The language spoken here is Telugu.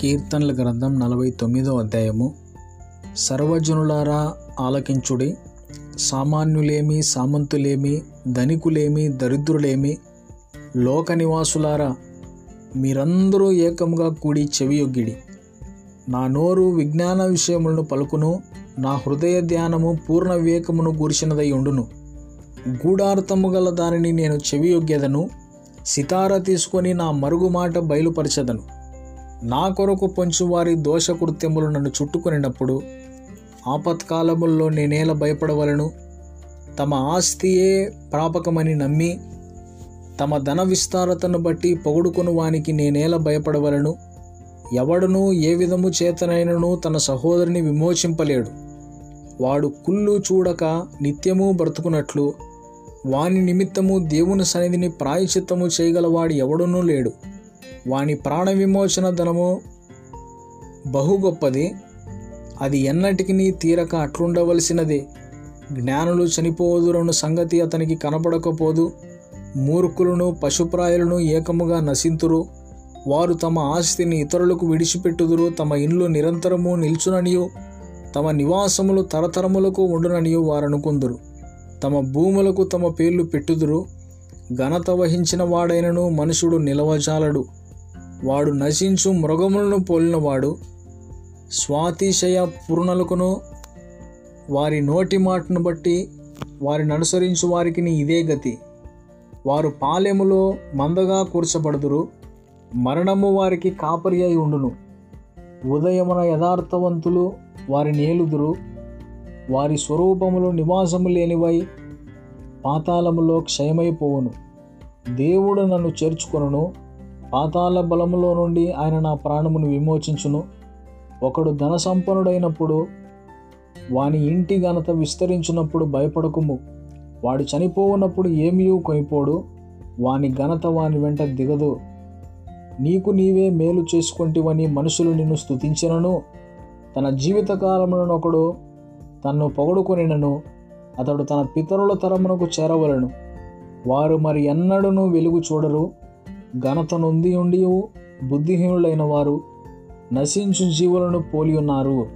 కీర్తనల గ్రంథం నలభై తొమ్మిదో అధ్యాయము. సర్వజనులారా ఆలకించుడి సామాన్యులేమి సామంతులేమి ధనికులేమి దరిద్రులేమి లోక నివాసులారా మీరందరూ ఏకముగా కూడి చెవియొగ్గిడి నా నోరు విజ్ఞాన విషయములను పలుకును నా హృదయ ధ్యానము పూర్ణ వివేకమును గూర్చినదై ఉండును. గూఢార్థము గల దానిని నేను చెవియొగ్గెదను సితార తీసుకొని నా మరుగు మాట బయలుపరచదను. నా కొరకు పొంచువారి దోషకృత్యములు నన్ను చుట్టుకొనినప్పుడు ఆపత్కాలముల్లో నేనేల భయపడవలను. తమ ఆస్తియే ప్రాపకమని నమ్మి తమ ధన విస్తారతను బట్టి పొగుడుకొను వానికి నేనేల భయపడవలను. ఎవడును ఏ విధము చేతనైనను తన సహోదరుని విమోచింపలేడు. వాడు కుళ్ళు చూడక నిత్యము బ్రతుకున్నట్లు వాని నిమిత్తము దేవుని సన్నిధిని ప్రాయచిత్తము చేయగలవాడు ఎవడునూ లేడు. వాని ప్రాణ విమోచన ధనము బహు గొప్పది అది ఎన్నటికి తీరక అట్లుండవలసినదే. జ్ఞానులు చనిపోదురను సంగతి అతనికి కనపడకపోదు. మూర్ఖులను పశుప్రాయులను ఏకముగా నశింతురు. వారు తమ ఆస్తిని ఇతరులకు విడిచిపెట్టుదురు. తమ ఇండ్లు నిరంతరము నిల్చుననియు. తమ నివాసములు తరతరములకు ఉండుననియు వారనుకుందురు. తమ భూములకు తమ పేర్లు పెట్టుదురు. ఘనత వహించిన వాడైనను మనుషుడు నిలవజాలడు. వాడు నశించు మృగములను పోలినవాడు స్వాతిశయ పూర్ణలకును వారి నోటి మాటను బట్టి వారిని అనుసరించు వారికి ఇదే గతి. వారు పాలెములో మందగా కూర్చబడుదురు మరణము వారికి కాపరి అయి ఉండును. ఉదయమున యథార్థవంతులు వారిని ఏలుదురు వారి స్వరూపములు నివాసము లేనివై పాతాళములో క్షయమైపోవును. దేవుడు నన్ను చేర్చుకొనును పాతాళ బలములో నుండి ఆయన నా ప్రాణమును విమోచించును. ఒకడు ధన సంపన్నుడైనప్పుడు వాని ఇంటి ఘనత విస్తరించినప్పుడు భయపడకుము. వాడు చనిపోవున్నప్పుడు ఏమీ కొనిపోడు. వాని ఘనత వాని వెంట దిగదు. నీకు నీవే మేలు చేసుకుంటివని మనుషులు నిన్ను స్తుతించినను. తన జీవితకాలమునొకడు తన్ను పొగడుకొనినను. అతడు తన పితరుల తరమునకు చేరవలను. వారు మరి ఎన్నడూ వెలుగు చూడరు. ఘనత నొంది ఉండి బుద్ధిహీనులైన వారు నశించు జీవులను పోలి ఉన్నారు.